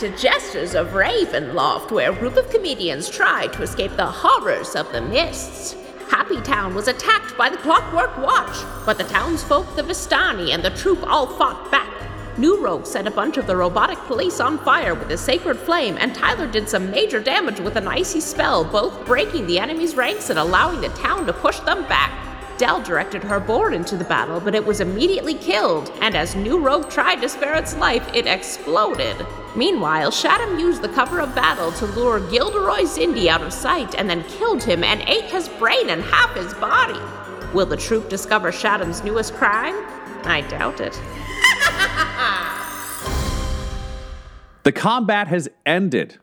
to Jesters of Ravenloft, where a group of comedians try to escape the horrors of the mists. Happy Town was attacked by the Clockwork Watch, but the townsfolk, the Vistani, and the troupe all fought back. New Rogue set a bunch of the robotic police on fire with a sacred flame, and Tyler did some major damage with an icy spell, both breaking the enemy's ranks and allowing the town to push them back. Del directed her board into the battle, but it was immediately killed, and as New Rogue tried to spare its life, it exploded. Meanwhile, Shadam used the cover of battle to lure Gilderoy Zindi out of sight and then killed him and ate his brain and half his body. Will the troupe discover Shadam's newest crime? I doubt it. The combat has ended.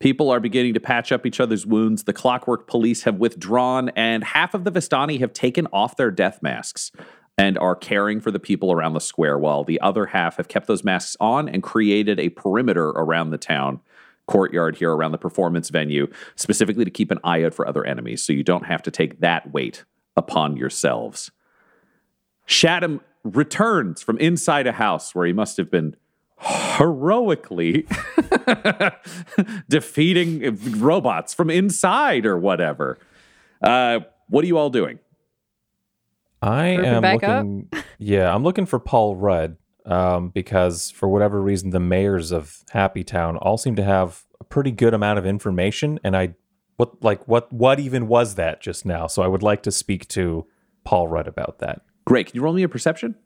People are beginning to patch up each other's wounds. The clockwork police have withdrawn, and half of the Vistani have taken off their death masks and are caring for the people around the square, while the other half have kept those masks on and created a perimeter around the town courtyard here around the performance venue, specifically to keep an eye out for other enemies, so you don't have to take that weight upon yourselves. Shadam returns from inside a house where he must have been heroically defeating robots from inside or whatever. Uh, what are you all doing? I Group am back up? looking. Yeah, I'm looking for Paul Rudd um, because for whatever reason, the mayors of Happy Town all seem to have a pretty good amount of information, and I what like what what even was that just now? So I would like to speak to Paul Rudd about that. Great. Can you roll me a perception?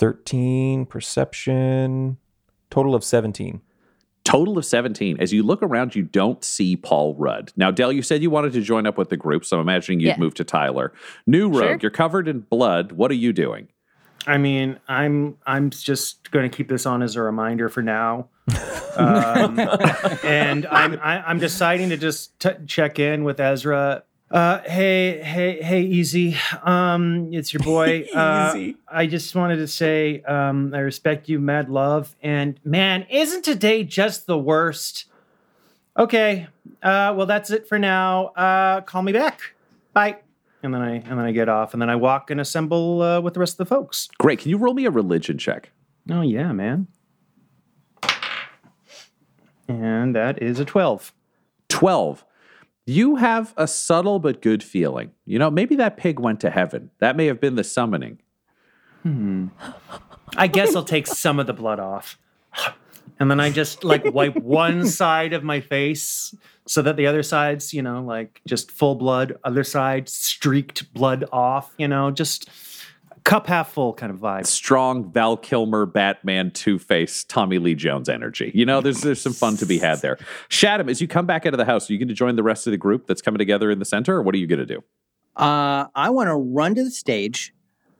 Thirteen perception, total of seventeen. Total of 17. As you look around, you don't see Paul Rudd. Now, Del, you said you wanted to join up with the group, so I'm imagining you'd Yeah. move to Tyler. New Rogue, Sure. you're covered in blood. What are you doing? I mean, I'm I'm just going to keep this on as a reminder for now, um, and I'm I, I'm deciding to just t- check in with Ezra. Uh, hey, hey, hey, easy. Um, it's your boy. Uh, Easy. I just wanted to say, um, I respect you, mad love, and man, isn't today just the worst? Okay, uh, well, that's it for now. Uh, call me back. Bye. And then I and then I get off, and then I walk and assemble uh, with the rest of the folks. Great. Can you roll me a religion check? Oh yeah, man. And that is a twelve. 12. You have a subtle but good feeling. You know, maybe that pig went to heaven. That may have been the summoning. Hmm. I guess I'll take some of the blood off. And then I just like wipe one side of my face so that the other side's, you know, like just full blood, other side streaked blood off, you know, just cup half full kind of vibe. Strong Val Kilmer, Batman, Two Face, Tommy Lee Jones energy. You know, there's there's some fun to be had there. Shadam, as you come back out of the house, are you going to join the rest of the group that's coming together in the center, or what are you going to do? Uh, I want to run to the stage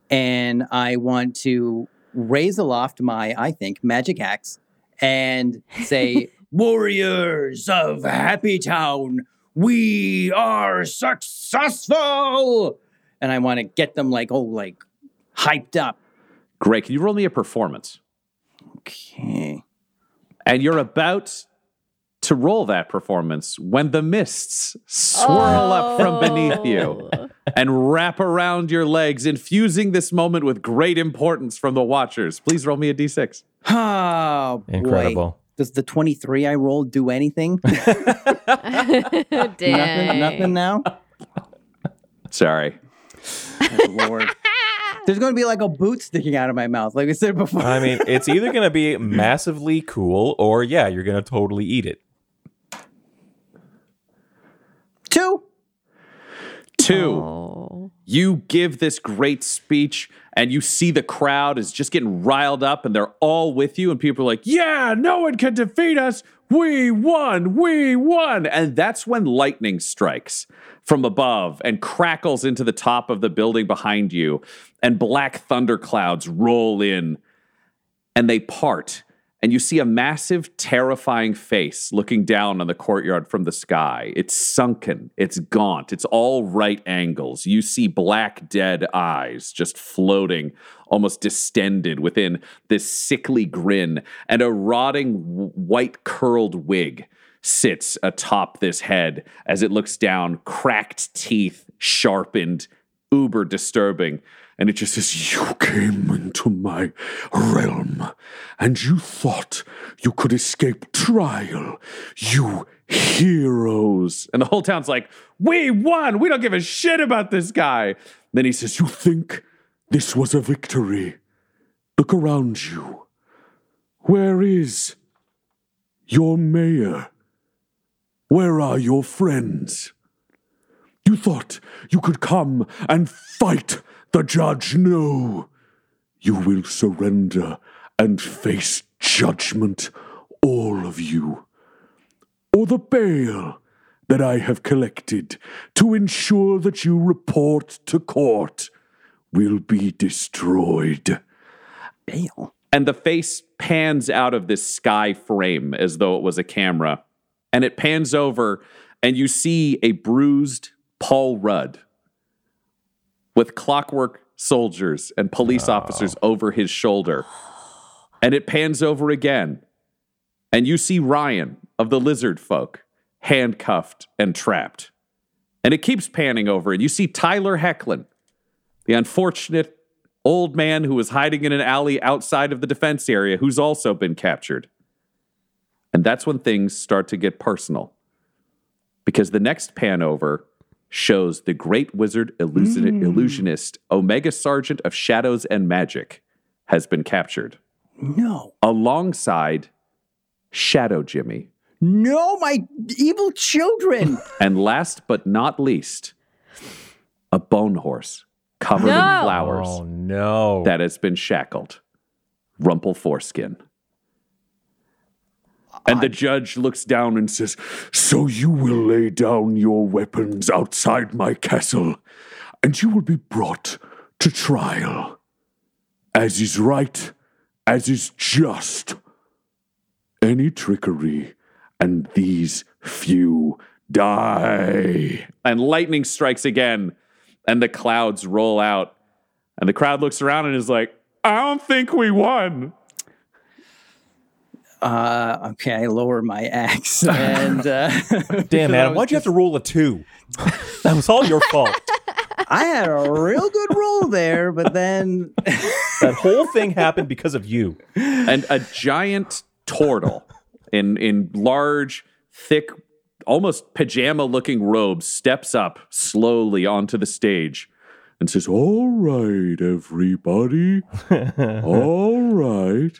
and I want to raise aloft my, I think, magic axe and say, Warriors of Happy Town, we are successful. And I want to get them like, oh, like hyped up. Great. Can you roll me a performance? Okay. And you're about to roll that performance when the mists swirl up from oh. beneath you and wrap around your legs, infusing this moment with great importance from the watchers. Please roll me a d6. Oh, boy. Incredible. Does the 23 I rolled do anything? Dang. nothing, nothing now? Sorry. Oh, Lord. There's going to be like a boot sticking out of my mouth, like I said before. I mean, it's either going to be massively cool or yeah, you're going to totally eat it. Two. Two. Oh. You give this great speech, and you see the crowd is just getting riled up, and they're all with you, and people are like, Yeah, no one can defeat us. We won. We won. And that's when lightning strikes from above and crackles into the top of the building behind you, and black thunderclouds roll in. and they part. And you see a massive, terrifying face looking down on the courtyard from the sky. It's sunken, it's gaunt, it's all right angles. You see black, dead eyes just floating, almost distended within this sickly grin, and a rotting, white curled wig sits atop this head as it looks down, cracked teeth, sharpened, uber disturbing. And it just says, You came into my realm, and you thought you could escape trial. You heroes. And the whole town's like, We won. We don't give a shit about this guy. Then he says, You think this was a victory? Look around you. Where is your mayor? Where are your friends? You thought you could come and fight the judge? No. You will surrender and face judgment, all of you. Or the bail that I have collected to ensure that you report to court will be destroyed. Bail. And the face pans out of this sky frame as though it was a camera. And it pans over, and you see a bruised Paul Rudd with clockwork soldiers and police oh. officers over his shoulder. And it pans over again, and you see Ryan of the lizard folk handcuffed and trapped. And it keeps panning over, and you see Tyler Hecklin, the unfortunate old man who was hiding in an alley outside of the defense area, who's also been captured. And that's when things start to get personal. Because the next pan over shows the great wizard illusion- hmm. illusionist, Omega Sergeant of Shadows and Magic, has been captured No. alongside Shadow Jimmy. No, my evil children. And last but not least, a bone horse covered in flowers Oh no. that has been shackled. Rumple foreskin. And the judge looks down and says, So you will lay down your weapons outside my castle, and you will be brought to trial, as is right, as is just. Any trickery, and these few die. And lightning strikes again, and the clouds roll out. And the crowd looks around and is like, I don't think we won. Uh, okay, I lower my axe and uh, Damn, Adam, why'd you have to roll a two? that was all your fault. I had a real good roll there, but then That whole thing happened because of you. And a giant turtle in, in large, thick, almost pajama looking robes steps up slowly onto the stage and says, All right, everybody. All right.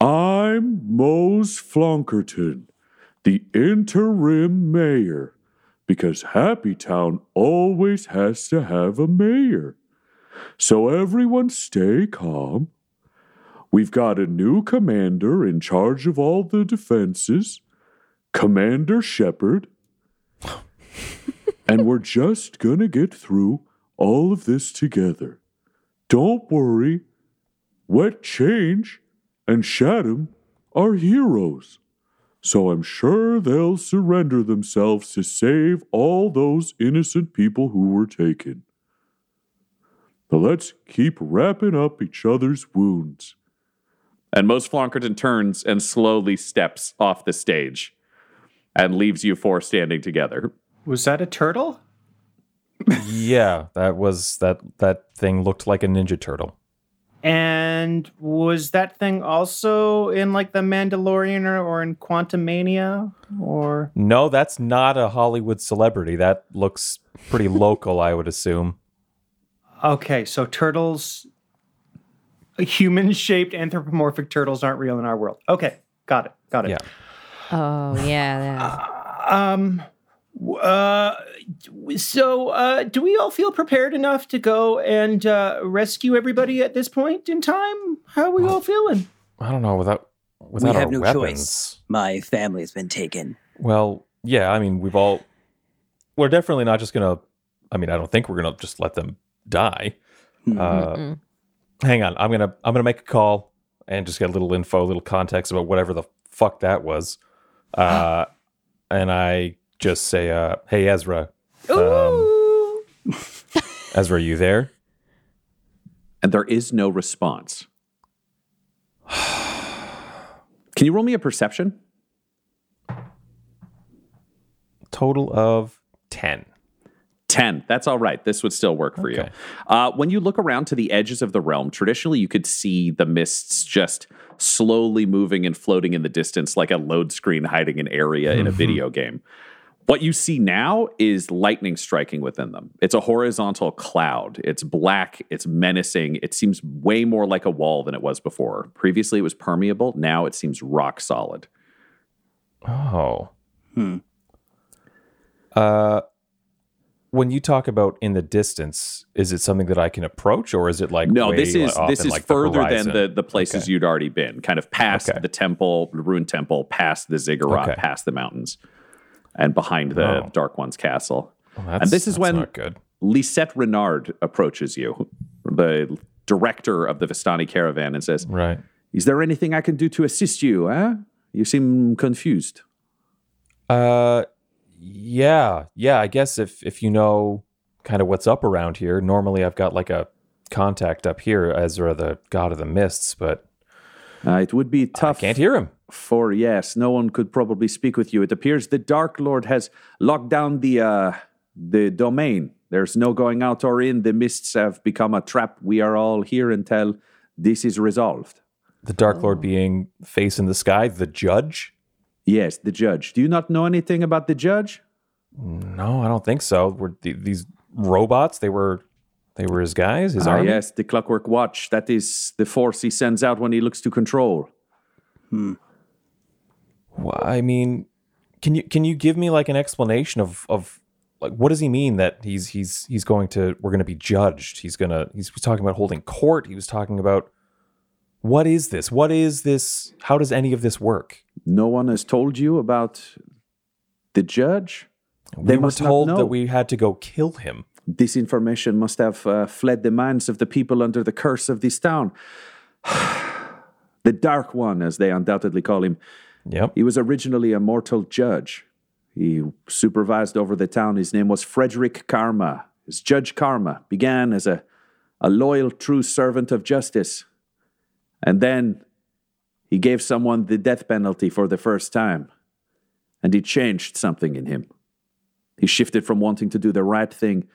I'm Mose Flonkerton, the interim mayor, because Happy Town always has to have a mayor. So everyone stay calm. We've got a new commander in charge of all the defenses, Commander Shepard. and we're just gonna get through all of this together. Don't worry. Wet Change and Shadam are heroes. So I'm sure they'll surrender themselves to save all those innocent people who were taken. But let's keep wrapping up each other's wounds. And Mose Flonkerton turns and slowly steps off the stage and leaves you four standing together. Was that a turtle? Yeah, that was that that thing looked like a ninja turtle. And was that thing also in like the Mandalorian or, or in Quantumania? Or No, that's not a Hollywood celebrity. That looks pretty local, I would assume. okay, so turtles, human-shaped anthropomorphic turtles aren't real in our world. Okay, got it, got it. Yeah. Oh yeah. Um. W- Uh. So, uh, do we all feel prepared enough to go and uh, rescue everybody at this point in time? How are we all feeling? I don't know without without we have our no weapons. choice. My family's been taken. Well, yeah, I mean, we've all we're definitely not just gonna. I mean, I don't think we're gonna just let them die. Mhm. Uh, hang on, I'm gonna I'm gonna make a call. and just get a little info, a little context about whatever the fuck that was. Uh, and I just say, uh, "Hey, Ezra, um, Ezra, you there?" And there is no response. Can you roll me a perception? Total of ten. 10. That's all right. This would still work for you. Uh, when you look around to the edges of the realm, traditionally you could see the mists just slowly moving and floating in the distance like a load screen hiding an area in a video game. What you see now is lightning striking within them. It's a horizontal cloud. It's black, it's menacing. It seems way more like a wall than it was before. Previously it was permeable. Now it seems rock solid. Oh. Hmm. Uh, when you talk about in the distance, is it something that I can approach, or is it like No, way this is off this is like, further than the the places Okay. you'd already been, kind of past Okay. the temple, the ruined temple, past the ziggurat, Okay. past the mountains, and behind the Oh. Dark One's castle. Well, and this is when. Lisette Renard approaches you, the director of the Vistani caravan, and says, Right. "Is there anything I can do to assist you? Huh? You seem confused." Uh, yeah, yeah. I guess if if you know kind of what's up around here, normally I've got like a contact up here, Ezra, the god of the mists, but Uh, it would be tough. I tough. can't hear him. For yes, no one could probably speak with you. It appears the Dark Lord has locked down the uh, the domain. There's no going out or in. The mists have become a trap. We are all here until this is resolved. The Dark Lord being face in the sky, the judge. Yes, the judge. Do you not know anything about the judge? No, I don't think so. Were th- these robots? They were, they were his guys, his ah, army. yes, the Clockwork Watch. That is the force he sends out when he looks to control. Well, I mean, can you can you give me like an explanation of of like what does he mean that he's he's he's going to we're going to be judged? He's gonna he's talking about holding court. He was talking about what is this? What is this? How does any of this work? No one has told you about the judge. We They were must told that we had to go kill him. This information must have uh, fled the minds of the people under the curse of this town. the Dark One, as they undoubtedly call him, Yep. he was originally a mortal judge. He supervised over the town. His name was Frederick Karma. His Judge Karma began as a, a loyal, true servant of justice. And then he gave someone the death penalty for the first time. And he changed something in him. He shifted from wanting to do the right thing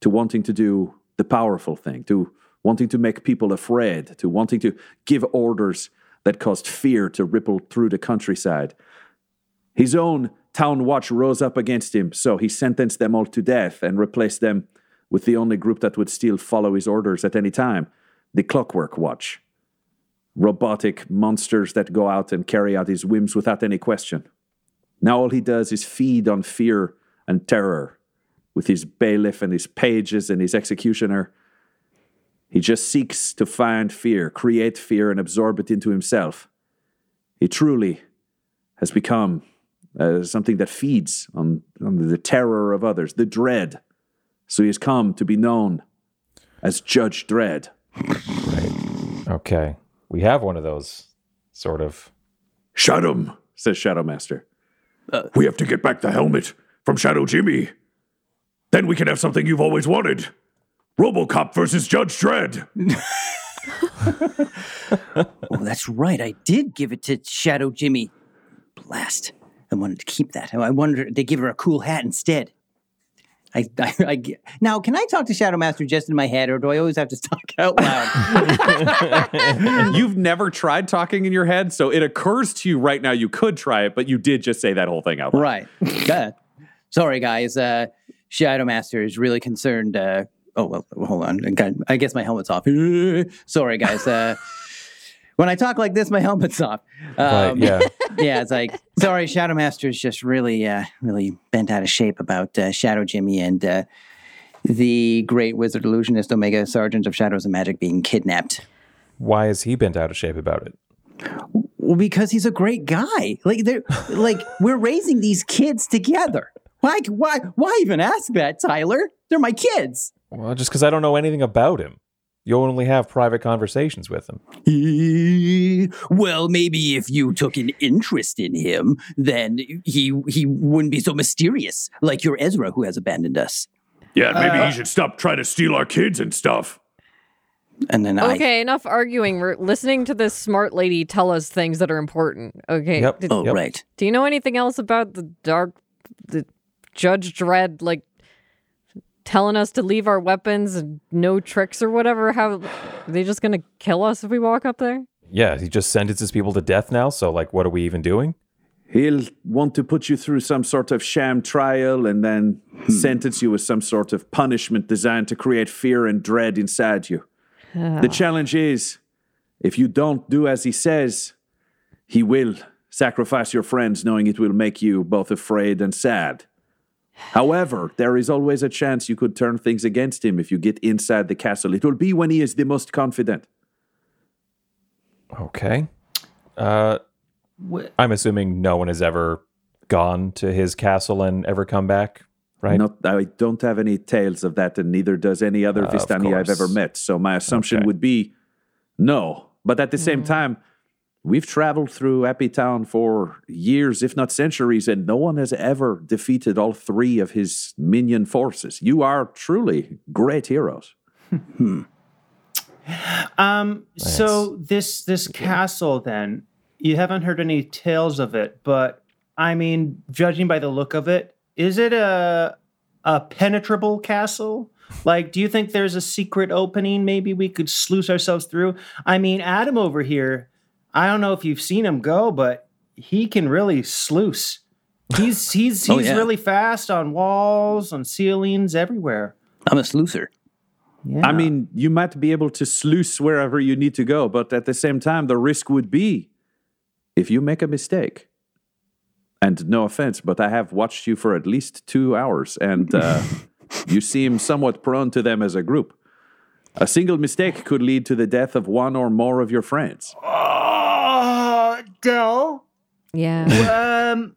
to wanting to do the powerful thing, to wanting to make people afraid, to wanting to give orders that caused fear to ripple through the countryside. His own town watch rose up against him, so he sentenced them all to death and replaced them with the only group that would still follow his orders at any time the Clockwork Watch. Robotic monsters that go out and carry out his whims without any question. Now all he does is feed on fear and terror with his bailiff and his pages and his executioner. He just seeks to find fear, create fear, and absorb it into himself. He truly has become uh, something that feeds on, on the terror of others, the dread. So he has come to be known as Judge Dread. Right. Okay. We have one of those sort of. Shut him, says Shadow Master. we have to get back the helmet from Shadow Jimmy. Then we can have something you've always wanted. Robocop versus Judge Dredd. Oh, that's right. I did give it to Shadow Jimmy. Blast. I wanted to keep that. I wondered they give her a cool hat instead. I, I, I now can I talk to Shadow Master just in my head, or do I always have to talk out loud? You've never tried talking in your head, so it occurs to you right now you could try it, but you did just say that whole thing out loud. right. Yeah. Sorry, guys. Uh, Shadow Master is really concerned. Uh, oh well, hold on. I guess my helmet's off. Sorry, guys. Uh, when I talk like this, my helmet's off. Right, Um, yeah. yeah, it's like sorry, Shadow Master is just really, uh, really bent out of shape about uh, Shadow Jimmy and uh, the great wizard illusionist Omega Sergeant of Shadows and Magic being kidnapped. Why is he bent out of shape about it? Well, because he's a great guy. Like they're like we're raising these kids together. Why, why, why even ask that, Tyler? They're my kids. Well, just because I don't know anything about him. you only have private conversations with him. Well, maybe if you took an interest in him, then he he wouldn't be so mysterious, like your Ezra who has abandoned us. Yeah, maybe he uh, should stop trying to steal our kids and stuff. And then I Okay, enough arguing. We're listening to this smart lady tell us things that are important. Okay. Yep. Did- Oh Yep. right. do you know anything else about the dark, the Judge Dread, like telling us to leave our weapons and no tricks or whatever? How are they just gonna kill us if we walk up there? Yeah, he just sentences people to death now. So, like, what are we even doing? He'll want to put you through some sort of sham trial and then hmm. sentence you with some sort of punishment designed to create fear and dread inside you. The ah. challenge is if you don't do as he says, he will sacrifice your friends, knowing it will make you both afraid and sad. However, there is always a chance you could turn things against him if you get inside the castle. It will be when he is the most confident. Okay. Uh, I'm assuming no one has ever gone to his castle and ever come back, right? Not, I don't have any tales of that, and neither does any other Uh, Vistani I've ever met. So my assumption Okay. would be no. But at the same time, we've traveled through Happy Town for years, if not centuries, and no one has ever defeated all three of his minion forces. You are truly great heroes. Um. So this this castle, then you haven't heard any tales of it, but I mean, judging by the look of it, is it a a penetrable castle? Like, do you think there's a secret opening? Maybe we could sluice ourselves through. I mean, Adam over here. I don't know if you've seen him go, but he can really sluice. He's he's he's Oh, yeah. really fast on walls, on ceilings, everywhere. I'm a sleuther. Yeah. I mean, you might be able to sluice wherever you need to go, but at the same time, the risk would be if you make a mistake. And no offense, but I have watched you for at least two hours, and uh, you seem somewhat prone to them as a group. A single mistake could lead to the death of one or more of your friends. Oh, Del. Yeah. um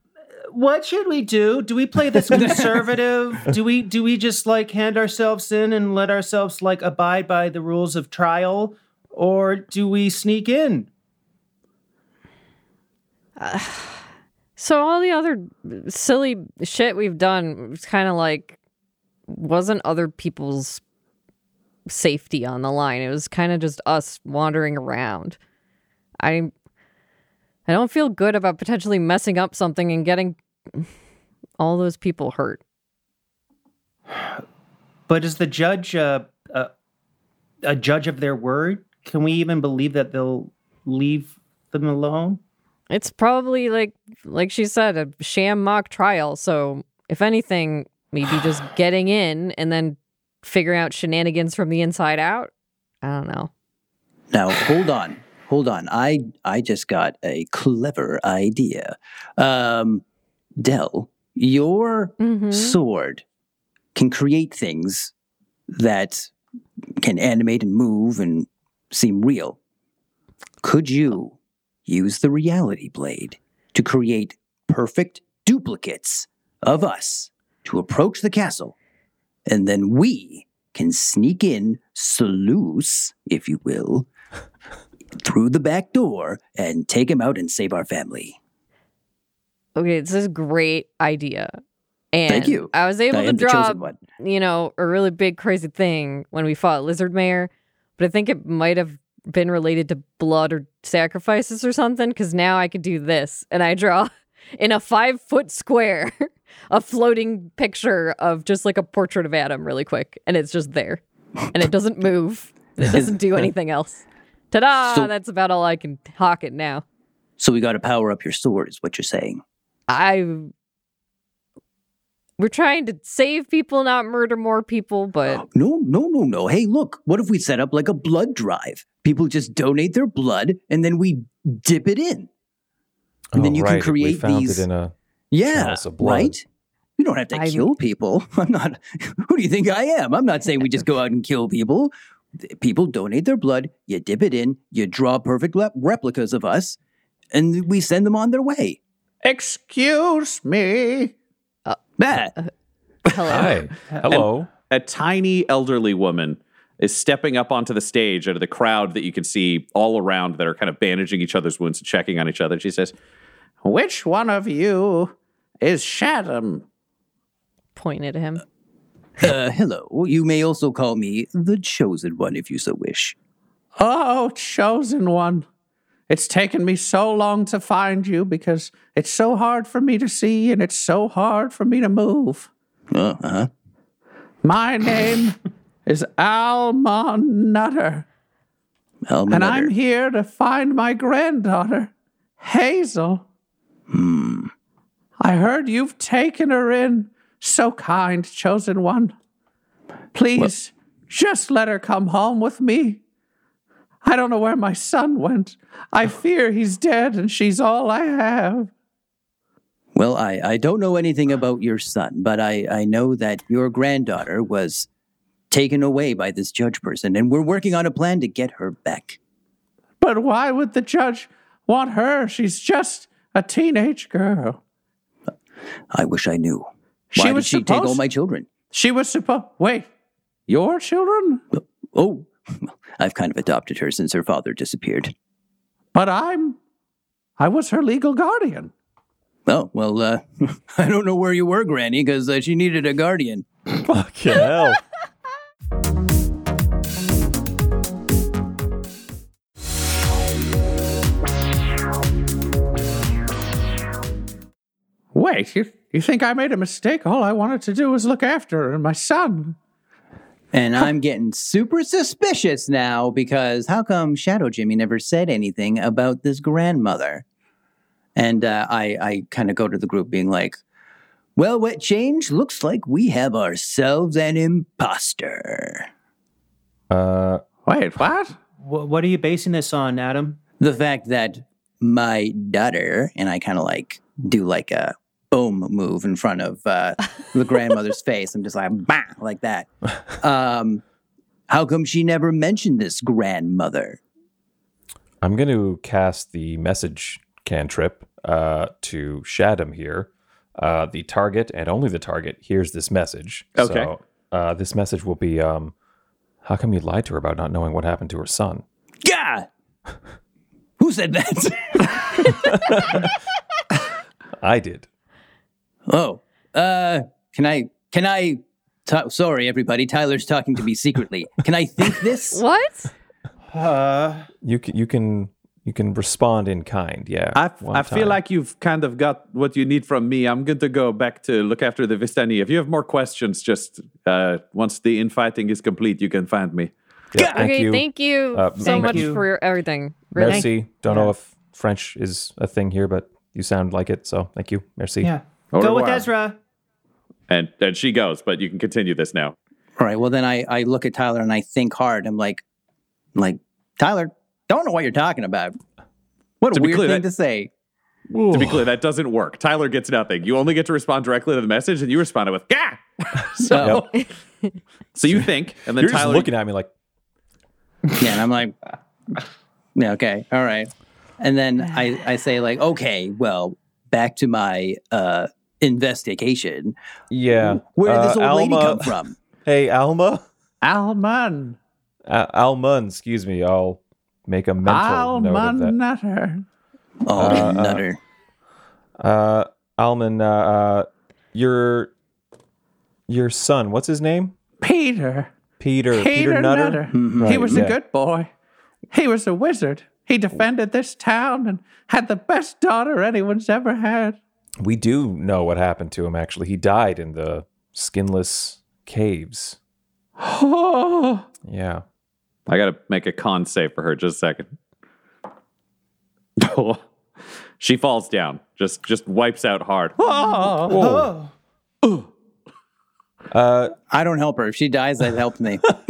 what should we do do we play this conservative do we do we just like hand ourselves in and let ourselves like abide by the rules of trial or do we sneak in So all the other silly shit we've done was kind of like wasn't other people's safety on the line. It was kind of just us wandering around. I I don't feel good about potentially messing up something and getting all those people hurt. but is the judge uh, a a judge of their word can we even believe that they'll leave them alone It's probably like like she said a sham mock trial. So if anything, maybe just getting in and then figuring out shenanigans from the inside out. I don't know. Now, hold on. Hold on. I I just got a clever idea. Um Del, your Mhm. sword can create things that can animate and move and seem real. Could you use the reality blade to create perfect duplicates of us to approach the castle? And then we can sneak in, sluice, if you will, through the back door and take him out and save our family. Okay, this is a great idea. And Thank you. I was able I to draw, you know, a really big crazy thing when we fought Lizard Mayor, but I think it might have been related to blood or sacrifices or something. Because now I could do this, and I draw in a five foot square a floating picture of just like a portrait of Adam, really quick, and it's just there, and it doesn't move. It doesn't do anything else. Ta-da! So- That's about all I can hawk it now. So we got to power up your sword, is what you're saying. I we're trying to save people, not murder more people, but No, no, no, no. Hey, look, what if we set up like a blood drive? People just donate their blood and then we dip it in. And then Oh, you can right, we create found these- it in a Yeah, of blood. right? We don't have to I'm- kill people. I'm not. Who do you think I am? I'm not saying we just go out and kill people. People donate their blood. You dip it in. You draw perfect le- replicas of us, and we send them on their way. Excuse me. Uh, bah. Uh, hello. hi, hello. A tiny elderly woman is stepping up onto the stage out of the crowd that you can see all around that are kind of bandaging each other's wounds and checking on each other. She says, Which one of you is Shadam? Point at him. Uh, hello. You may also call me the chosen one if you so wish. Oh, chosen one. It's taken me so long to find you because it's so hard for me to see and it's so hard for me to move. Uh huh. My name is Almon Nutter, and I'm here to find my granddaughter, Hazel. Hmm. I heard you've taken her in. So kind, chosen one. Please, just let her come home with me. I don't know where my son went. I fear he's dead and she's all I have. Well, I, I don't know anything about your son, but I, I know that your granddaughter was taken away by this judge person, and we're working on a plan to get her back. But why would the judge want her? She's just a teenage girl. I wish I knew. She Why was did she take all my children? She was supposed. Wait, your children? Oh, I've kind of adopted her since her father disappeared. But I'm. I was her legal guardian. Oh, well, uh, I don't know where you were, Granny, because uh, she needed a guardian. Fucking hell. Wait, you, you think I made a mistake? All I wanted to do was look after her and my son. And I'm getting super suspicious now because how come Shadow Jimmy never said anything about this grandmother? And uh, I, I kind of go to the group being like, well, what change? Looks like we have ourselves an imposter. Uh, Wait, what? Wh- what are you basing this on, Adam? The fact that my daughter, and I kind of like do like a boom move in front of uh, the grandmother's face. I'm just like, bah, like that. Um, how come she never mentioned this grandmother? I'm going to cast the message cantrip uh, to Shadam here. Uh, the target and only the target hears this message. Okay. So, uh, this message will be um, How come you lied to her about not knowing what happened to her son? God! Who said that? I did. Oh, uh, can I, can I, ta- sorry, everybody. Tyler's talking to me secretly. Can I think this? What? Uh, You can, you can you can respond in kind. Yeah. I, I feel like you've kind of got what you need from me. I'm going to go back to look after the Vistani. If you have more questions, just uh, once the infighting is complete, you can find me. Yeah, thank okay, you. thank you Uh, so Thank much you. for everything. Really. Merci. Don't know if French is a thing here, but you sound like it. So thank you. Merci. yeah. Au Go with revoir. Ezra. And and she goes, but you can continue this now. All right. Well, then I, I look at Tyler and I think hard. I'm like, I'm like, Tyler, don't know what you're talking about. What a To weird clear, thing that- to say. To be clear, that doesn't work. Tyler gets nothing. You only get to respond directly to the message, and you responded with "Gah." so, so you think, and then You're Tyler just looking at me like, Yeah, and I'm like, yeah, okay, all right. And then I, I say like, okay, well, back to my uh, investigation. yeah. Where did uh, this old lady come from? Hey, Alma. Alman, Uh, Alman, excuse me. I'll make a mental note of Alman that. Nutter. Oh, Uh, uh, nutter. Uh, Alman, uh, uh, your your son, what's his name? Peter. Peter. Peter, Nutter. He Right, was yeah. a good boy. He was a wizard. He defended this town and had the best daughter anyone's ever had. We do know what happened to him. Actually, he died in the skinless caves. Oh, Yeah. I gotta make a con save for her. Just a second. she falls down. Just just wipes out hard. Oh. oh. Uh, I don't help her. If she dies, that helped me.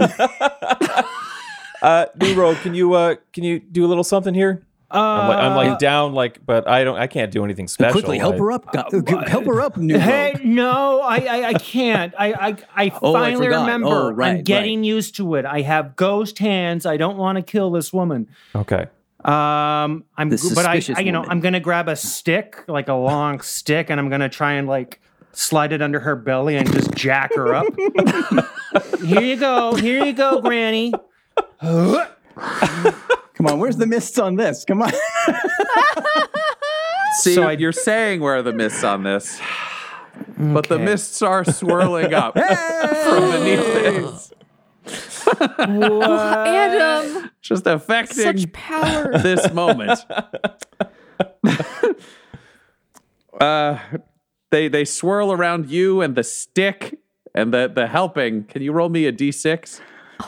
uh, New Rogue, can you uh, can you do a little something here? Uh, I'm like, I'm like down, like, but I don't, I can't do anything special. Quickly, help I- her up. Go- help her up, new Hey, rogue. no, I, I, I can't. I, I, I Oh, I finally remember. Oh, right, I'm getting used to it. I have ghost hands. I don't want to kill this woman. Okay. Um, I'm, The but I, I, you know, woman. I'm gonna grab a stick, like a long stick, and I'm gonna try and like slide it under her belly and just jack her up. here you go. Here you go, Granny. Come on, where's the mists on this? Come on. See, So I- you're saying where are the mists on this, but the mists are swirling up from beneath it, Adam, just affecting such power. this moment. uh, they they swirl around you and the stick and the the helping. Can you roll me a d6?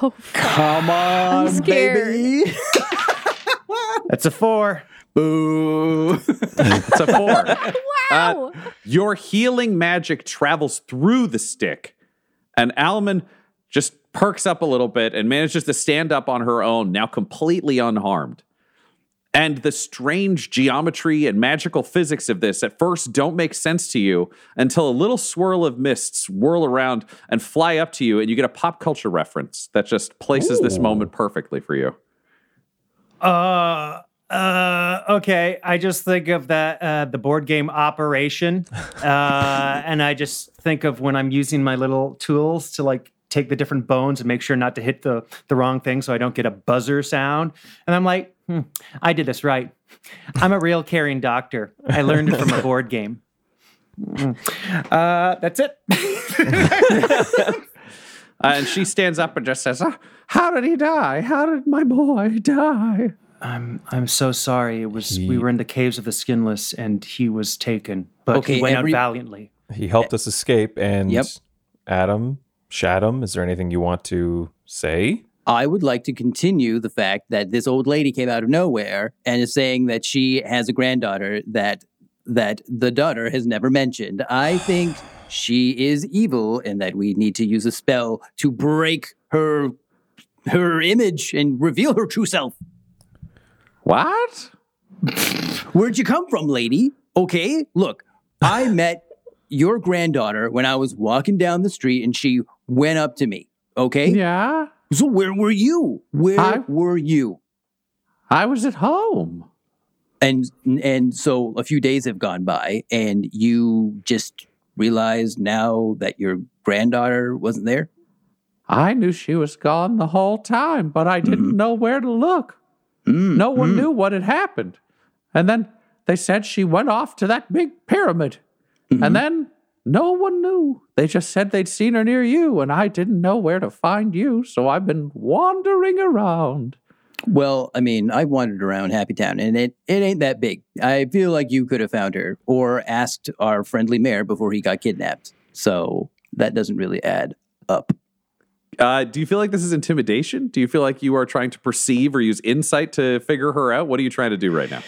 Oh, Come on, I'm scared. baby. That's a four. Boo. It's a four. Uh, wow. Your healing magic travels through the stick, and Alman just perks up a little bit and manages to stand up on her own, now completely unharmed. And the strange geometry and magical physics of this at first don't make sense to you until a little swirl of mists whirl around and fly up to you, and you get a pop culture reference that just places this moment perfectly for you. Uh, uh, okay. I just think of that uh, the board game Operation, uh, and I just think of when I'm using my little tools to like take the different bones and make sure not to hit the the wrong thing, so I don't get a buzzer sound. And I'm like, hmm, I did this right. I'm a real caring doctor. I learned it from a board game. Mm. Uh, that's it. Uh, and she stands up and just says, "Ah, How did he die? How did my boy die? I'm I'm so sorry. It was we were in the caves of the skinless, and he was taken, but Okay, he went every- out valiantly. He helped us escape. And Yep. Adam, Shadam, is there anything you want to say? I would like to continue the fact that this old lady came out of nowhere and is saying that she has a granddaughter that that the daughter has never mentioned. I think she is evil and that we need to use a spell to break her her image and reveal her true self. What? Where'd you come from, lady? Okay, look, I met your granddaughter when I was walking down the street and she went up to me. Okay? Yeah, So where were you? Where I- were you? I was at home. And and so a few days have gone by and you just realized now that your granddaughter wasn't there? I knew she was gone the whole time, but I didn't know where to look. Mm, No one mm. knew what had happened. And then they said she went off to that big pyramid. And then no one knew. They just said they'd seen her near you, and I didn't know where to find you, so I've been wandering around. Well, I mean, I wandered around Happy Town and it, it ain't that big. I feel like you could have found her or asked our friendly mayor before he got kidnapped. So that doesn't really add up. Uh, do you feel like this is intimidation? Do you feel like you are trying to perceive or use insight to figure her out? What are you trying to do right now?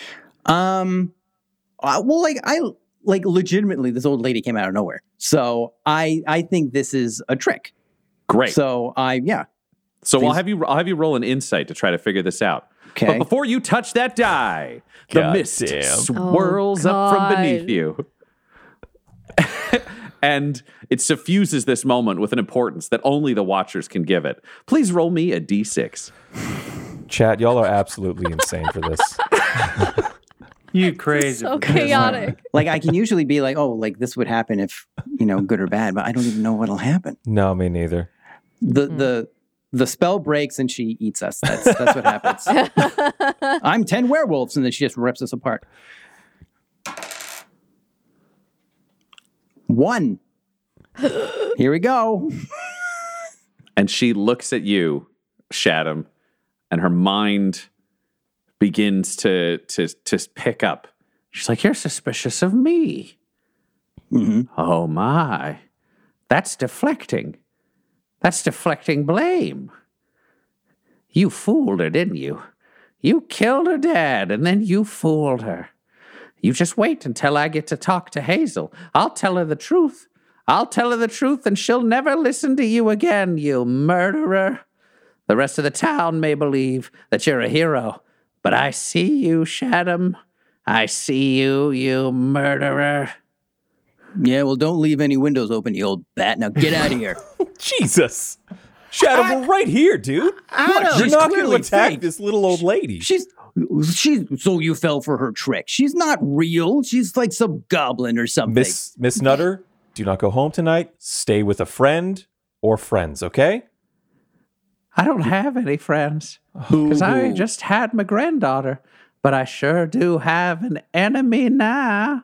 Um, uh, well, like I like legitimately, this old lady came out of nowhere. So I I think this is a trick. Great. So, So I yeah So I'll have you I'll have you roll an insight to try to figure this out. okay But before you touch that die, the God mist damn. swirls up from oh, beneath you. and it suffuses this moment with an importance that only the watchers can give it. Please roll me a d6. Chat, y'all are absolutely insane for this. You crazy. so chaotic. like I can usually be like, oh, like this would happen if you know good or bad, but I don't even know what'll happen. No, me neither. The hmm. the the spell breaks and she eats us. That's that's what happens. I'm ten werewolves, and then she just rips us apart. One. Here we go. And she looks at you, Shadam, and her mind begins to to to pick up. She's like, "You're suspicious of me." hmm Oh my. That's deflecting. That's deflecting blame. You fooled her, didn't you? You killed her dad and then you fooled her. You just wait until I get to talk to Hazel. I'll tell her the truth. I'll tell her the truth and she'll never listen to you again, you murderer. The rest of the town may believe that you're a hero, but I see you, Shadam. I see you, you murderer. Yeah, well, don't leave any windows open, you old bat. Now get out of here. Jesus. Shadow, we're right here, dude. Adam, You're she's not going to attack fake. this little old lady. She's she's so you fell for her trick. She's not real. She's like some goblin or something. Miss Miss Nutter, Do not go home tonight. Stay with a friend or friends, okay? I don't have any friends because I just had my granddaughter, but I sure do have an enemy now.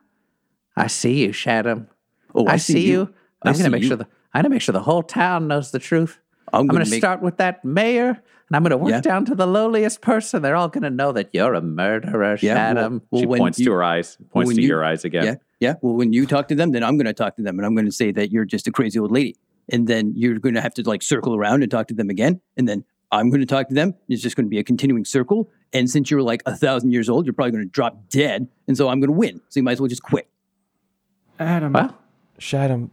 I see you, Shadow. Oh, I, see you. I I'm gonna make you. sure the I'm gonna make sure the whole town knows the truth. I'm I'm gonna gonna make- start with that mayor, and I'm gonna work Yeah. down to the lowliest person. They're all gonna know that you're a murderer, Yeah, well- well, she when points you- to her eyes, points when to you- your eyes again. Yeah, yeah. Well, when you talk to them, then I'm going to talk to them, and I'm going to say that you're just a crazy old lady, and then you're going to have to like circle around and talk to them again, and then I'm going to talk to them. It's just going to be a continuing circle, and since you're like a thousand years old, you're probably going to drop dead, and so I'm going to win. So you might as well just quit. Adam. Well, Shadow,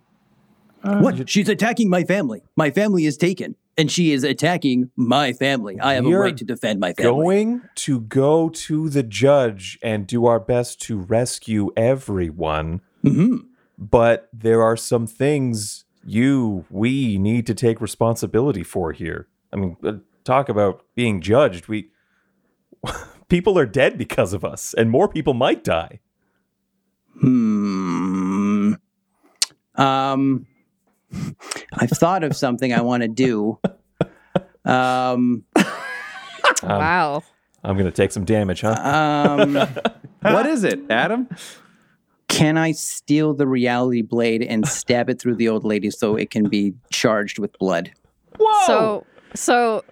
what? She's attacking my family. My family is taken, and she is attacking my family. I have a right to defend my family. going to go to the judge and do our best to rescue everyone. hmm But there are some things you, we need to take responsibility for here. I mean, uh, talk about being judged. We people are dead because of us, and more people might die. Hmm. Um, I've thought of something I want to do. Um, wow. I'm going to take some damage, huh? um, what is it, Adam? Can I steal the reality blade and stab it through the old lady so it can be charged with blood? So, so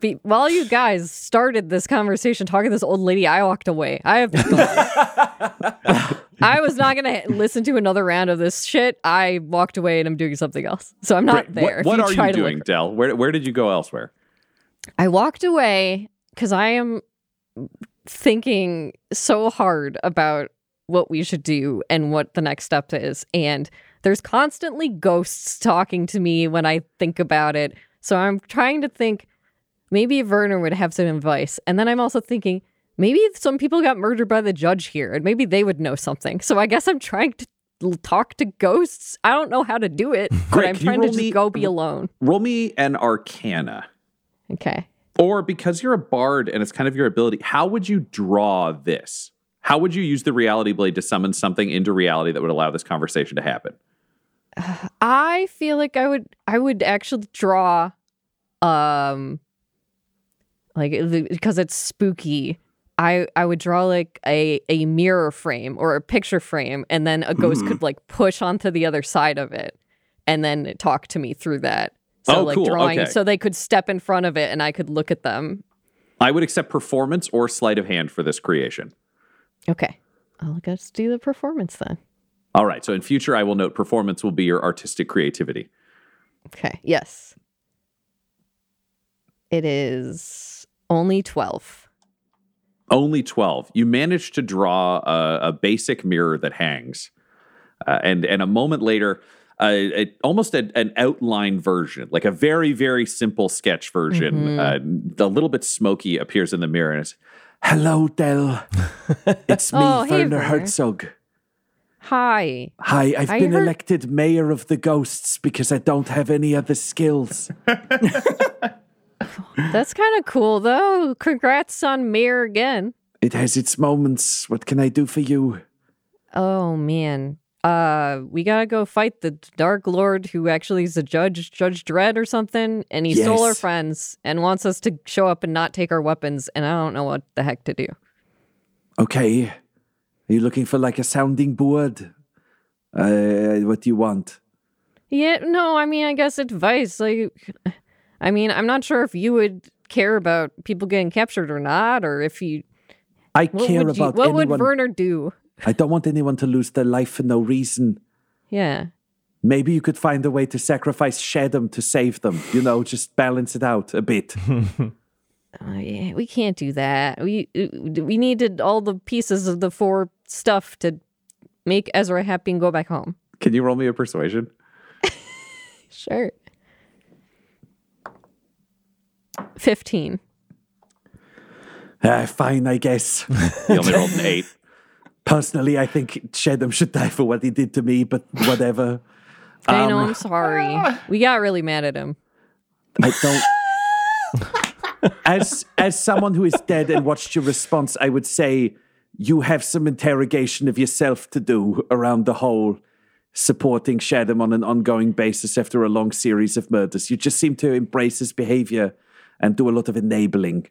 be, while you guys started this conversation talking to this old lady, I walked away. I have. I was not going to listen to another round of this shit. I walked away and I'm doing something else. So I'm not Great. there. What, If what are you to look- doing, Del? Where where did you go elsewhere? I walked away because I am thinking so hard about what we should do and what the next step is. And there's constantly ghosts talking to me when I think about it. So I'm trying to think maybe Werner would have some advice. And then I'm also thinking maybe some people got murdered by the judge here and maybe they would know something. So I guess I'm trying to talk to ghosts. I don't know how to do it, but I'm Can trying to just me- go be alone. Roll me an Arcana. Okay. Or because you're a bard and it's kind of your ability, how would you draw this? How would you use the reality blade to summon something into reality that would allow this conversation to happen? I feel like I would I would actually draw um like because it's spooky. I I would draw like a a mirror frame or a picture frame and then a ghost could like push onto the other side of it and then talk to me through that. So Oh, like cool. drawing Okay. so they could step in front of it and I could look at them. I would accept performance or sleight of hand for this creation. Okay. I'll let's do the performance then. All right. So in future, I will note performance will be your artistic creativity. Okay. Yes. It is only 12. Only 12. You managed to draw a, a basic mirror that hangs. Uh, and, and a moment later, uh, it, almost a, an outline version, like a very, very simple sketch version, uh, a little bit smoky, appears in the mirror and it's, Hello, Del. It's me, Oh, hey, Werner Werner. Herzog. Hi. Hi, I've I been heard- elected mayor of the ghosts because I don't have any other skills. That's kind of cool, though. Congrats on mayor again. it has its moments. What can I do for you? Oh man, uh, we gotta go fight the Dark Lord, who actually is a judge, Judge Dread or something, and he stole our friends and wants us to show up and not take our weapons. And I don't know what the heck to do. Okay. Are you looking for like a sounding board? Uh, what do you want? Yeah, no, I mean, I guess advice. Like, I mean, I'm not sure if you would care about people getting captured or not, or if you. I care would you, about What anyone. would Werner do? I don't want anyone to lose their life for no reason. Yeah. Maybe you could find a way to sacrifice Shadam to save them. You know, just balance it out a bit. Uh, yeah, we can't do that. We uh, we needed all the pieces of the four stuff to make Ezra happy and go back home. Can you roll me a persuasion? Sure. Fifteen. Ah, fine, I guess. you only rolled an eight. Personally, I think Shadam should die for what he did to me, but whatever. I know. Um, I'm sorry. We got really mad at him. I don't. as as someone who is dead and watched your response, I would say you have some interrogation of yourself to do around the whole supporting Shadam on an ongoing basis after a long series of murders. You just seem to embrace his behavior and do a lot of enabling.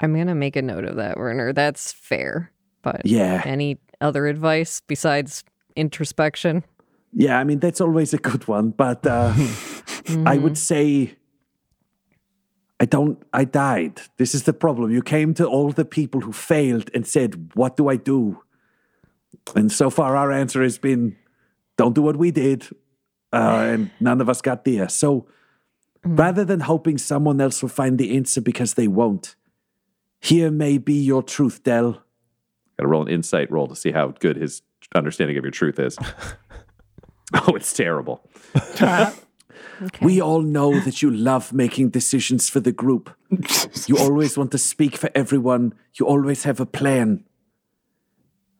I'm gonna make a note of that, Werner. That's fair. But Yeah. any other advice besides introspection? Yeah, I mean, that's always a good one, but uh, I would say I don't, I died. This is the problem. You came to all the people who failed and said, What do I do? And so far, our answer has been, Don't do what we did. Uh, and none of us got there. So rather than hoping someone else will find the answer because they won't, here may be your truth, Del. Got to roll an insight roll to see how good his understanding of your truth is. oh, it's terrible. We all know that you love making decisions for the group. You always want to speak for everyone. You always have a plan.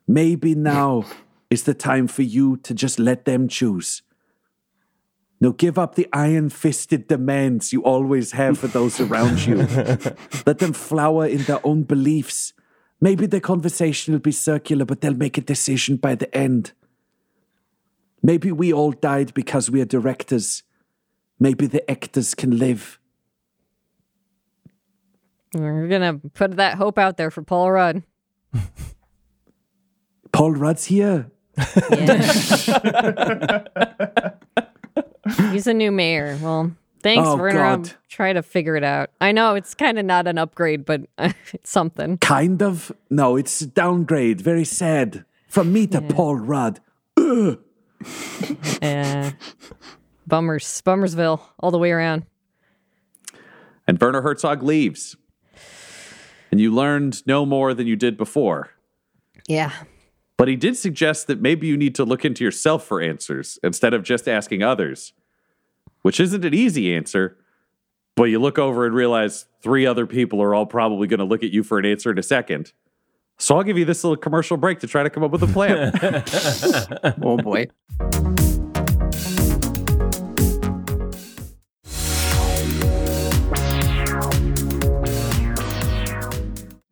Maybe now is the time for you to just let them choose. No, give up the iron fisted demands you always have for those around you. Let them flower in their own beliefs. Maybe the conversation will be circular, but they'll make a decision by the end. Maybe we all died because we are directors. Maybe the actors can live. We're gonna put that hope out there for Paul Rudd. Paul Rudd's here. Yeah. He's a new mayor. Well, thanks, Oh, Werner. I'll God. try to figure it out. I know it's kind of not an upgrade, but it's something. Kind of. No, it's a downgrade. Very sad. From me to Paul Rudd. Uh, bummers, Bummersville, all the way around. And Werner Herzog leaves. And you learned no more than you did before. Yeah. But he did suggest that maybe you need to look into yourself for answers instead of just asking others, which isn't an easy answer. But you look over and realize three other people are all probably going to look at you for an answer in a second. So I'll give you this little commercial break to try to come up with a plan. Oh boy.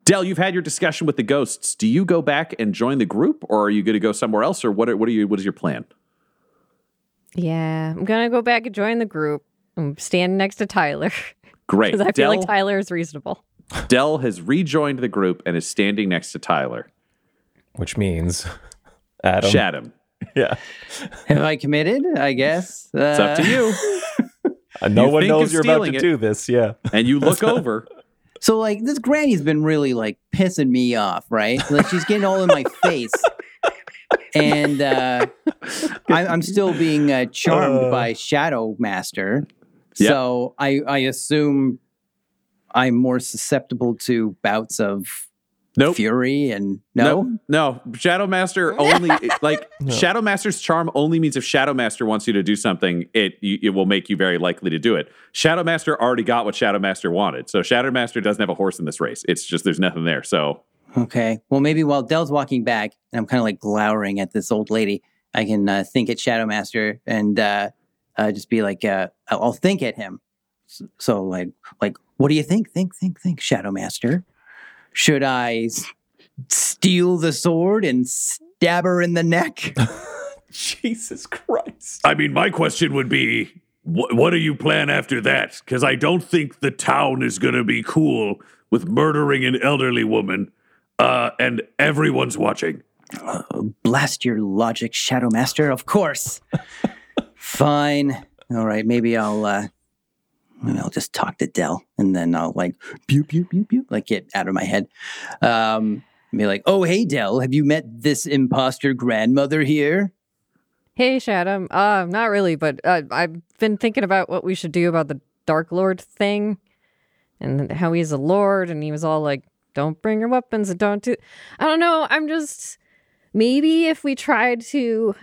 Del, you've had your discussion with the ghosts. Do you go back and join the group, or are you going to go somewhere else, or what? Are, what are you? What is your plan? Yeah. I'm going to go back and join the group. I'm standing next to Tyler Great. because I feel like Tyler is reasonable. Del has rejoined the group and is standing next to Tyler. Which means Adam. Shadam. Yeah. Have I committed? I guess. Uh, It's up to you. Uh, no You one knows you're about to it. do this. Yeah. And you look over. So like this granny's been really like pissing me off, right? Like she's getting all in my face, and uh, I, I'm still being uh, charmed Uh. by Shadow Master. Yep. So I I assume I'm more susceptible to bouts of Nope. fury and no. No, no. Shadow Master only like Shadow Master's charm only means if Shadow Master wants you to do something, it it will make you very likely to do it. Shadow Master already got what Shadow Master wanted, so Shadow Master doesn't have a horse in this race. It's just there's nothing there. So Okay. Well, maybe while Del's walking back, and I'm kind of like glowering at this old lady, I can uh, think at Shadow Master and uh, uh, just be like, uh, I'll I'll think at him. S- So, like, like, what do you think? Think, think, think, Shadow Master. Should I s- steal the sword and stab her in the neck? Jesus Christ. I mean, my question would be wh- what do you plan after that? Because I don't think the town is going to be cool with murdering an elderly woman uh, and everyone's watching. Blast your logic, Shadow Master. Of course. Fine. All right. Maybe I'll. uh Maybe I'll just talk to Del, and then I'll like pew pew pew pew, like get out of my head. Um, and be like, "Oh, hey, Del, have you met this imposter grandmother here?" Hey, Shadow. Uh, not really, but uh, I've been thinking about what we should do about the Dark Lord thing and how he's a lord and he was all like, don't bring your weapons and don't do. I don't know. I'm just. Maybe if we tried to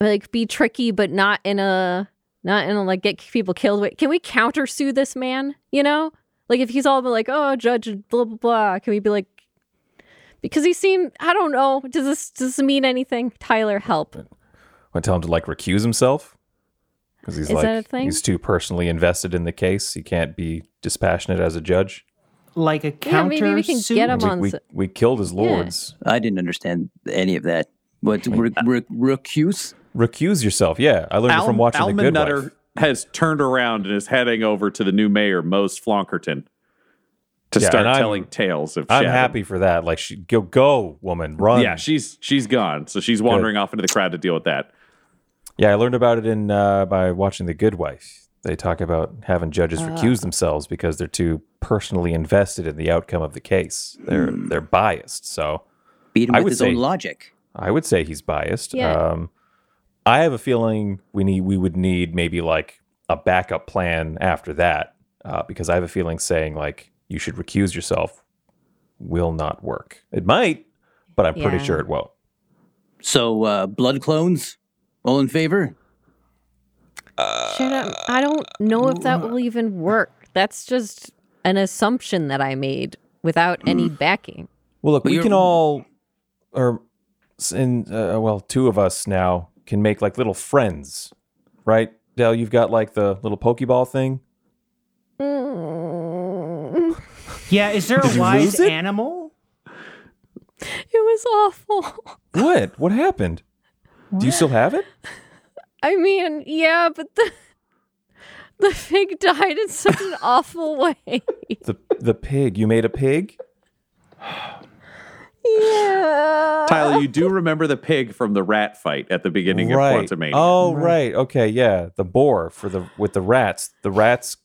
like be tricky, but not in a. Not in a like get people killed. way- Can we counter sue this man? You know, like if he's all like, "Oh, judge, blah blah blah," can we be like, because he seemed, I don't know. Does this does this mean anything? Tyler, help. Want to tell him to like recuse himself? Because he's Is like that a thing? he's too personally invested in the case. He can't be dispassionate as a judge. Like a counter. Yeah, maybe we can suit? get him on. we, s- we killed his lords. I didn't understand any of that. What re- re- recuse? Recuse yourself. Yeah, I learned it from watching Almond The Good Nutter Wife. has turned around and is heading over to the new mayor, Mose Flonkerton, to Yeah, start telling tales of I'm Shadow. happy for that. Like, she, go, go, woman, run. Yeah, she's she's gone, so she's wandering off into the crowd to deal with that. Yeah, I learned about it in uh, by watching The Good Wife. They talk about having judges Ah. recuse themselves because they're too personally invested in the outcome of the case. They're Hmm. they're biased. So Beat him I with would his say- own logic. I would say he's biased. Yeah. Um, I have a feeling we need we would need maybe like a backup plan after that uh, because I have a feeling saying like you should recuse yourself will not work. It might, but I'm pretty Yeah. sure it won't. So, uh, blood clones, all in favor? Shut up. I don't know if that will even work. That's just an assumption that I made without any backing. Well, look, But we can all, or s- in uh, well, two of us now can make like little friends, right? Del, you've got like the little Pokeball thing. Mm. Yeah, is there a you wise animal? It was awful. What? What happened? Do you still have it? I mean, yeah, but the the pig died in such an awful way. The the pig. You made a pig. Yeah. Tyler, you do remember the pig from the rat fight at the beginning of right. Quantumania. Oh, right. Okay, yeah. The boar for the with the rats. The rats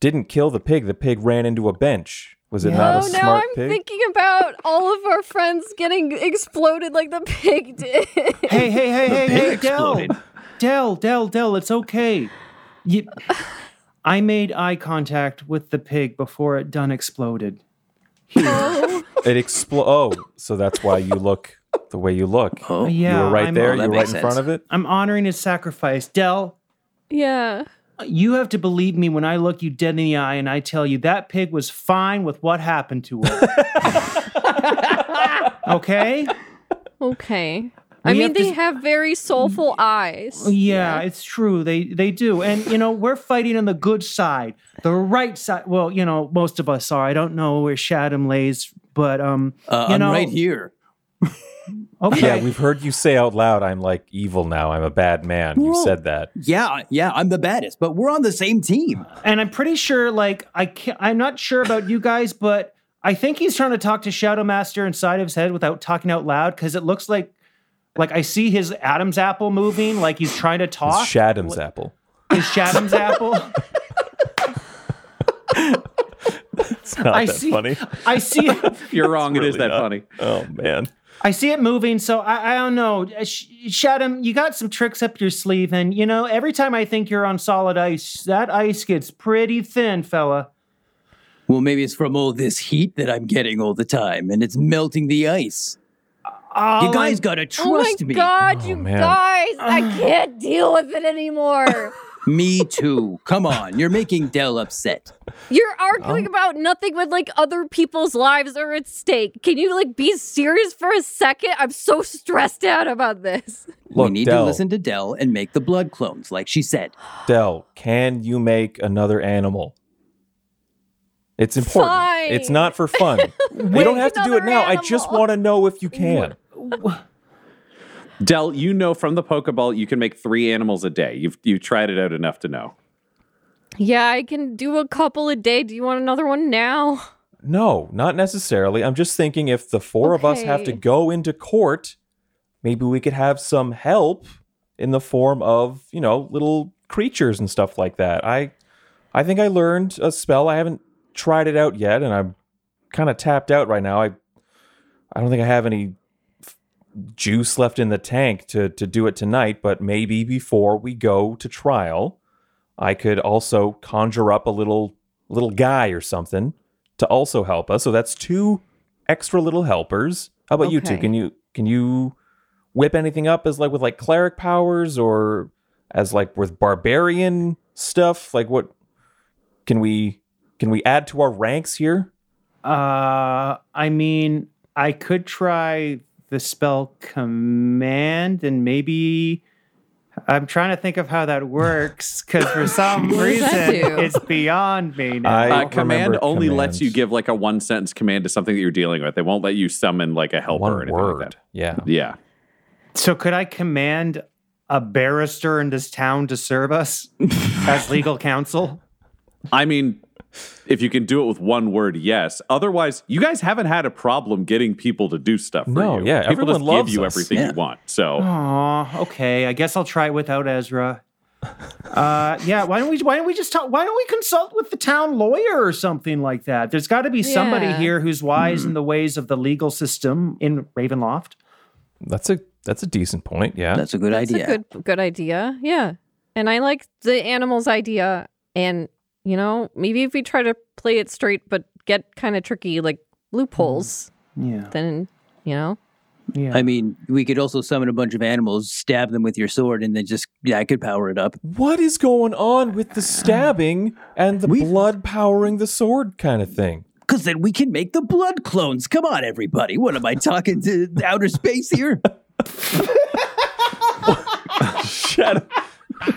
didn't kill the pig. The pig ran into a bench. Was it not a Oh, smart now I'm pig? thinking about all of our friends getting exploded like the pig did. Hey, hey, hey, hey, hey, Pig Del. exploded. Del, Del, Del, it's okay. You, I made eye contact with the pig before it done exploded. Oh. It explo. Oh, so that's why you look the way you look. Oh, uh, yeah, you were right I'm, there. Oh, you were right makes in front of it. I'm honoring his sacrifice. Del, yeah. you have to believe me when I look you dead in the eye and I tell you that pig was fine with what happened to her. okay? Okay. I mean, have they s- have very soulful eyes. Yeah, it's true. They they do. And you know, we're fighting on the good side. The right side. Well, you know, most of us are. I don't know where Shadam lays, but um Uh, you I'm know, right here. Okay. Yeah, we've heard you say out loud, "I'm like evil now. I'm a bad man." You said that. Yeah, yeah, I'm the baddest, but we're on the same team. and I'm pretty sure like I can't I'm not sure about you guys, but I think he's trying to talk to Shadow Master inside of his head without talking out loud because it looks like like I see his Adam's apple moving, like he's trying to It's talk. Shadam's apple. his Shadam's apple. It's not I that see. funny. I see it. If you're wrong, it is that not. funny. Oh man. I see it moving, so I, I don't know. Uh, Sh- Shadam, you got some tricks up your sleeve, and you know, every time I think you're on solid ice, that ice gets pretty thin, fella. Well, maybe it's from all this heat that I'm getting all the time, and it's melting the ice. Oh, you guys I- gotta trust me. Oh my me. god, Oh, you man. guys! I can't deal with it anymore. Me too. Come on, you're making Del upset. You're arguing oh. about nothing when like other people's lives are at stake. Can you like be serious for a second? I'm so stressed out about this. Look, we need Del, to listen to Del and make the blood clones, like she said. Del, can you make another animal? It's important. Fine. It's not for fun. we don't have to do it another now. I just want to know if you can. Del, you know from the Pokeball you can make three animals a day. You've you tried it out enough to know. Yeah, I can do a couple a day. Do you want another one now? No, not necessarily. I'm just thinking if the four of us have to go into court, maybe we could have some help in the form of, you know, little creatures and stuff like that. I I think I learned a spell. I haven't tried it out yet and I'm kind of tapped out right now. I I don't think I have any f- juice left in the tank to to do it tonight, but maybe before we go to trial, I could also conjure up a little little guy or something to also help us. So that's two extra little helpers. How about you two? Can you can you whip anything up as like with like cleric powers or as like with barbarian stuff? Like what can we can we add to our ranks here? Uh, I mean, I could try the spell command, and maybe I'm trying to think of how that works because for some What does that reason it's beyond me now. I Uh, command remember only lets you give like a one sentence command to something that you're dealing with. They won't let you summon like a helper or One anything word. like that. Yeah. Yeah. So could I command a barrister in this town to serve us as legal counsel? I mean, if you can do it with one word, yes. Otherwise, you guys haven't had a problem getting people to do stuff for No, you. yeah, people everyone just loves give you us. everything Yeah. you want. So Aw, okay. I guess I'll try it without Ezra. Uh, yeah. Why don't we? Why don't we just talk? Why don't we consult with the town lawyer or something like that? There's got to be somebody here who's wise in the ways of the legal system in Ravenloft. That's a that's a decent point. Yeah. That's a good That's idea. a good good idea. Yeah. And I like the animals idea. And, you know, maybe if we try to play it straight but get kind of tricky, like loopholes, mm. Yeah. then, you know. Yeah. I mean, we could also summon a bunch of animals, stab them with your sword, and then just yeah, I could power it up. what is going on with the stabbing and the We- blood powering the sword kind of thing? Because then we can make the blood clones. Come on, everybody. What am I talking to outer space here? Shut up.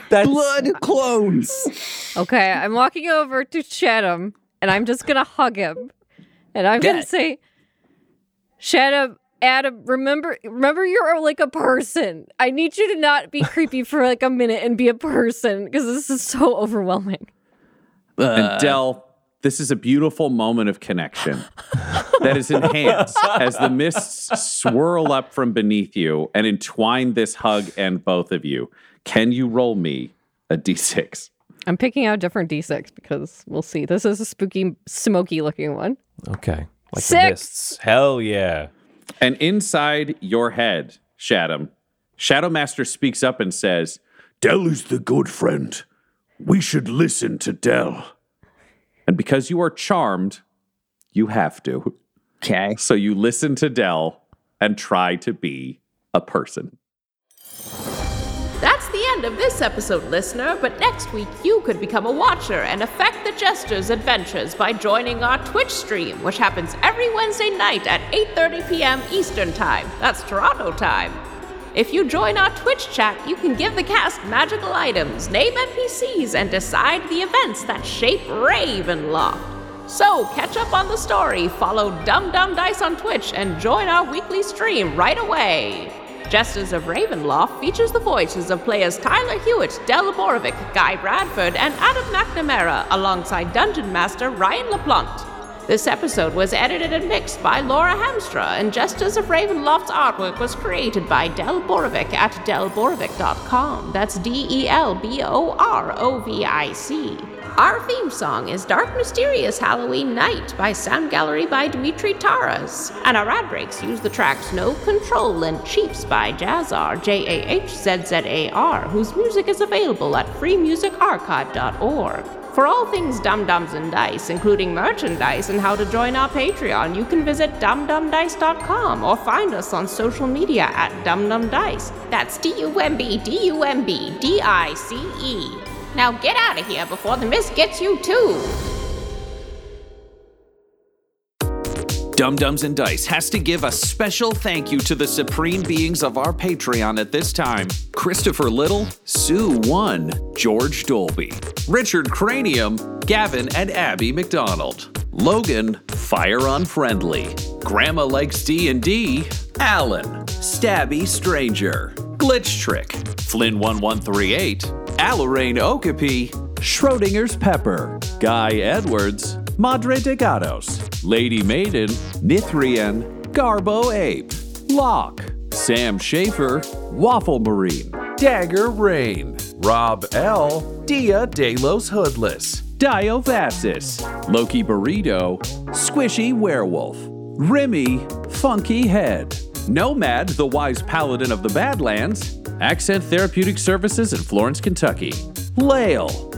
That's blood clones. Okay, I'm walking over to Shadow and I'm just going to hug him. And I'm going to say, Shadow, Adam, remember remember you're like a person. I need you to not be creepy for like a minute and be a person because this is so overwhelming. Uh, And Del, this is a beautiful moment of connection that is enhanced as the mists swirl up from beneath you and entwine this hug and both of you. Can you roll me a d6? I'm picking out different D6 because we'll see. This is a spooky, smoky looking one. okay. Like the Six. mists. Hell yeah. And inside your head, Shadow, Shadow Master speaks up and says, Del is the good friend. We should listen to Del. and because you are charmed, you have to. Okay. So you listen to Dell and try to be a person. End of this episode, listener, but next week you could become a watcher and affect the Jester's adventures by joining our Twitch stream, which happens every Wednesday night at 8:30 p.m. Eastern Time. That's Toronto time. If you join our Twitch chat, you can give the cast magical items, name NPCs, and decide the events that shape Ravenloft. So, catch up on the story, follow Dumb Dumb Dice on Twitch, and join our weekly stream right away. Jesters of Ravenloft features the voices of players Tyler Hewitt, Del Borovic, Guy Bradford, and Adam McNamara, alongside Dungeon Master Ryan LaPlante. This episode was edited and mixed by Laura Hamstra, and Jesters of Ravenloft's artwork was created by Del Borovic at delborovic.com. That's D E L B O R O V I C. Our theme song is Dark Mysterious Halloween Night by Sound Gallery by Dimitri Taras. And our ad breaks use the tracks No Control and Chiefs by Jahzzar, J A H Z Z A R, whose music is available at freemusicarchive.org. For all things Dumb-Dumbs and Dice, including merchandise and how to join our Patreon, you can visit dumbdumbdice.com or find us on social media at dumbdumbdice. That's D U M B D U M B D I C E. Now get out of here before the mist gets you too. Dumb-Dumbs and Dice has to give a special thank you to the supreme beings of our Patreon at this time. Christopher Little, Sue One, George Dolby, Richard Cranium, Gavin and Abby McDonald, Logan, Fire Unfriendly, Grandma Likes D&D, Alan, Stabby Stranger, Glitch Trick, Flynn1138, Alarain Okapi, Schrodinger's Pepper, Guy Edwards, Madre de Gatos, Lady Maiden, Nithrian, Garbo Ape, Locke, Sam Schaefer, Waffle Marine, Dagger Rain, Rob L, Dia De Los Hoodless, Dio Vassis, Loki Burrito, Squishy Werewolf, Remy, Funky Head, Nomad, the wise paladin of the Badlands, Accent Therapeutic Services in Florence, Kentucky, Lael,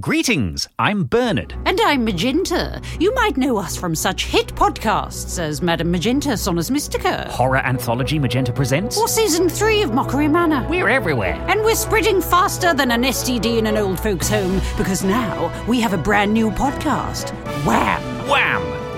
Greetings, I'm Bernard. And I'm Magenta. You might know us from such hit podcasts as Madame Magenta Sonus Mystica. Horror anthology Magenta Presents. Or season three of Mockery Manor. We're everywhere. And we're spreading faster than an STD in an old folks' home because now we have a brand new podcast Wham! Wham!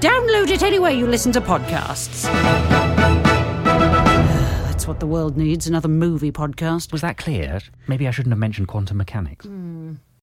Download it anywhere you listen to podcasts. That's what the world needs another movie podcast. Was that clear? Maybe I shouldn't have mentioned quantum mechanics. Hmm.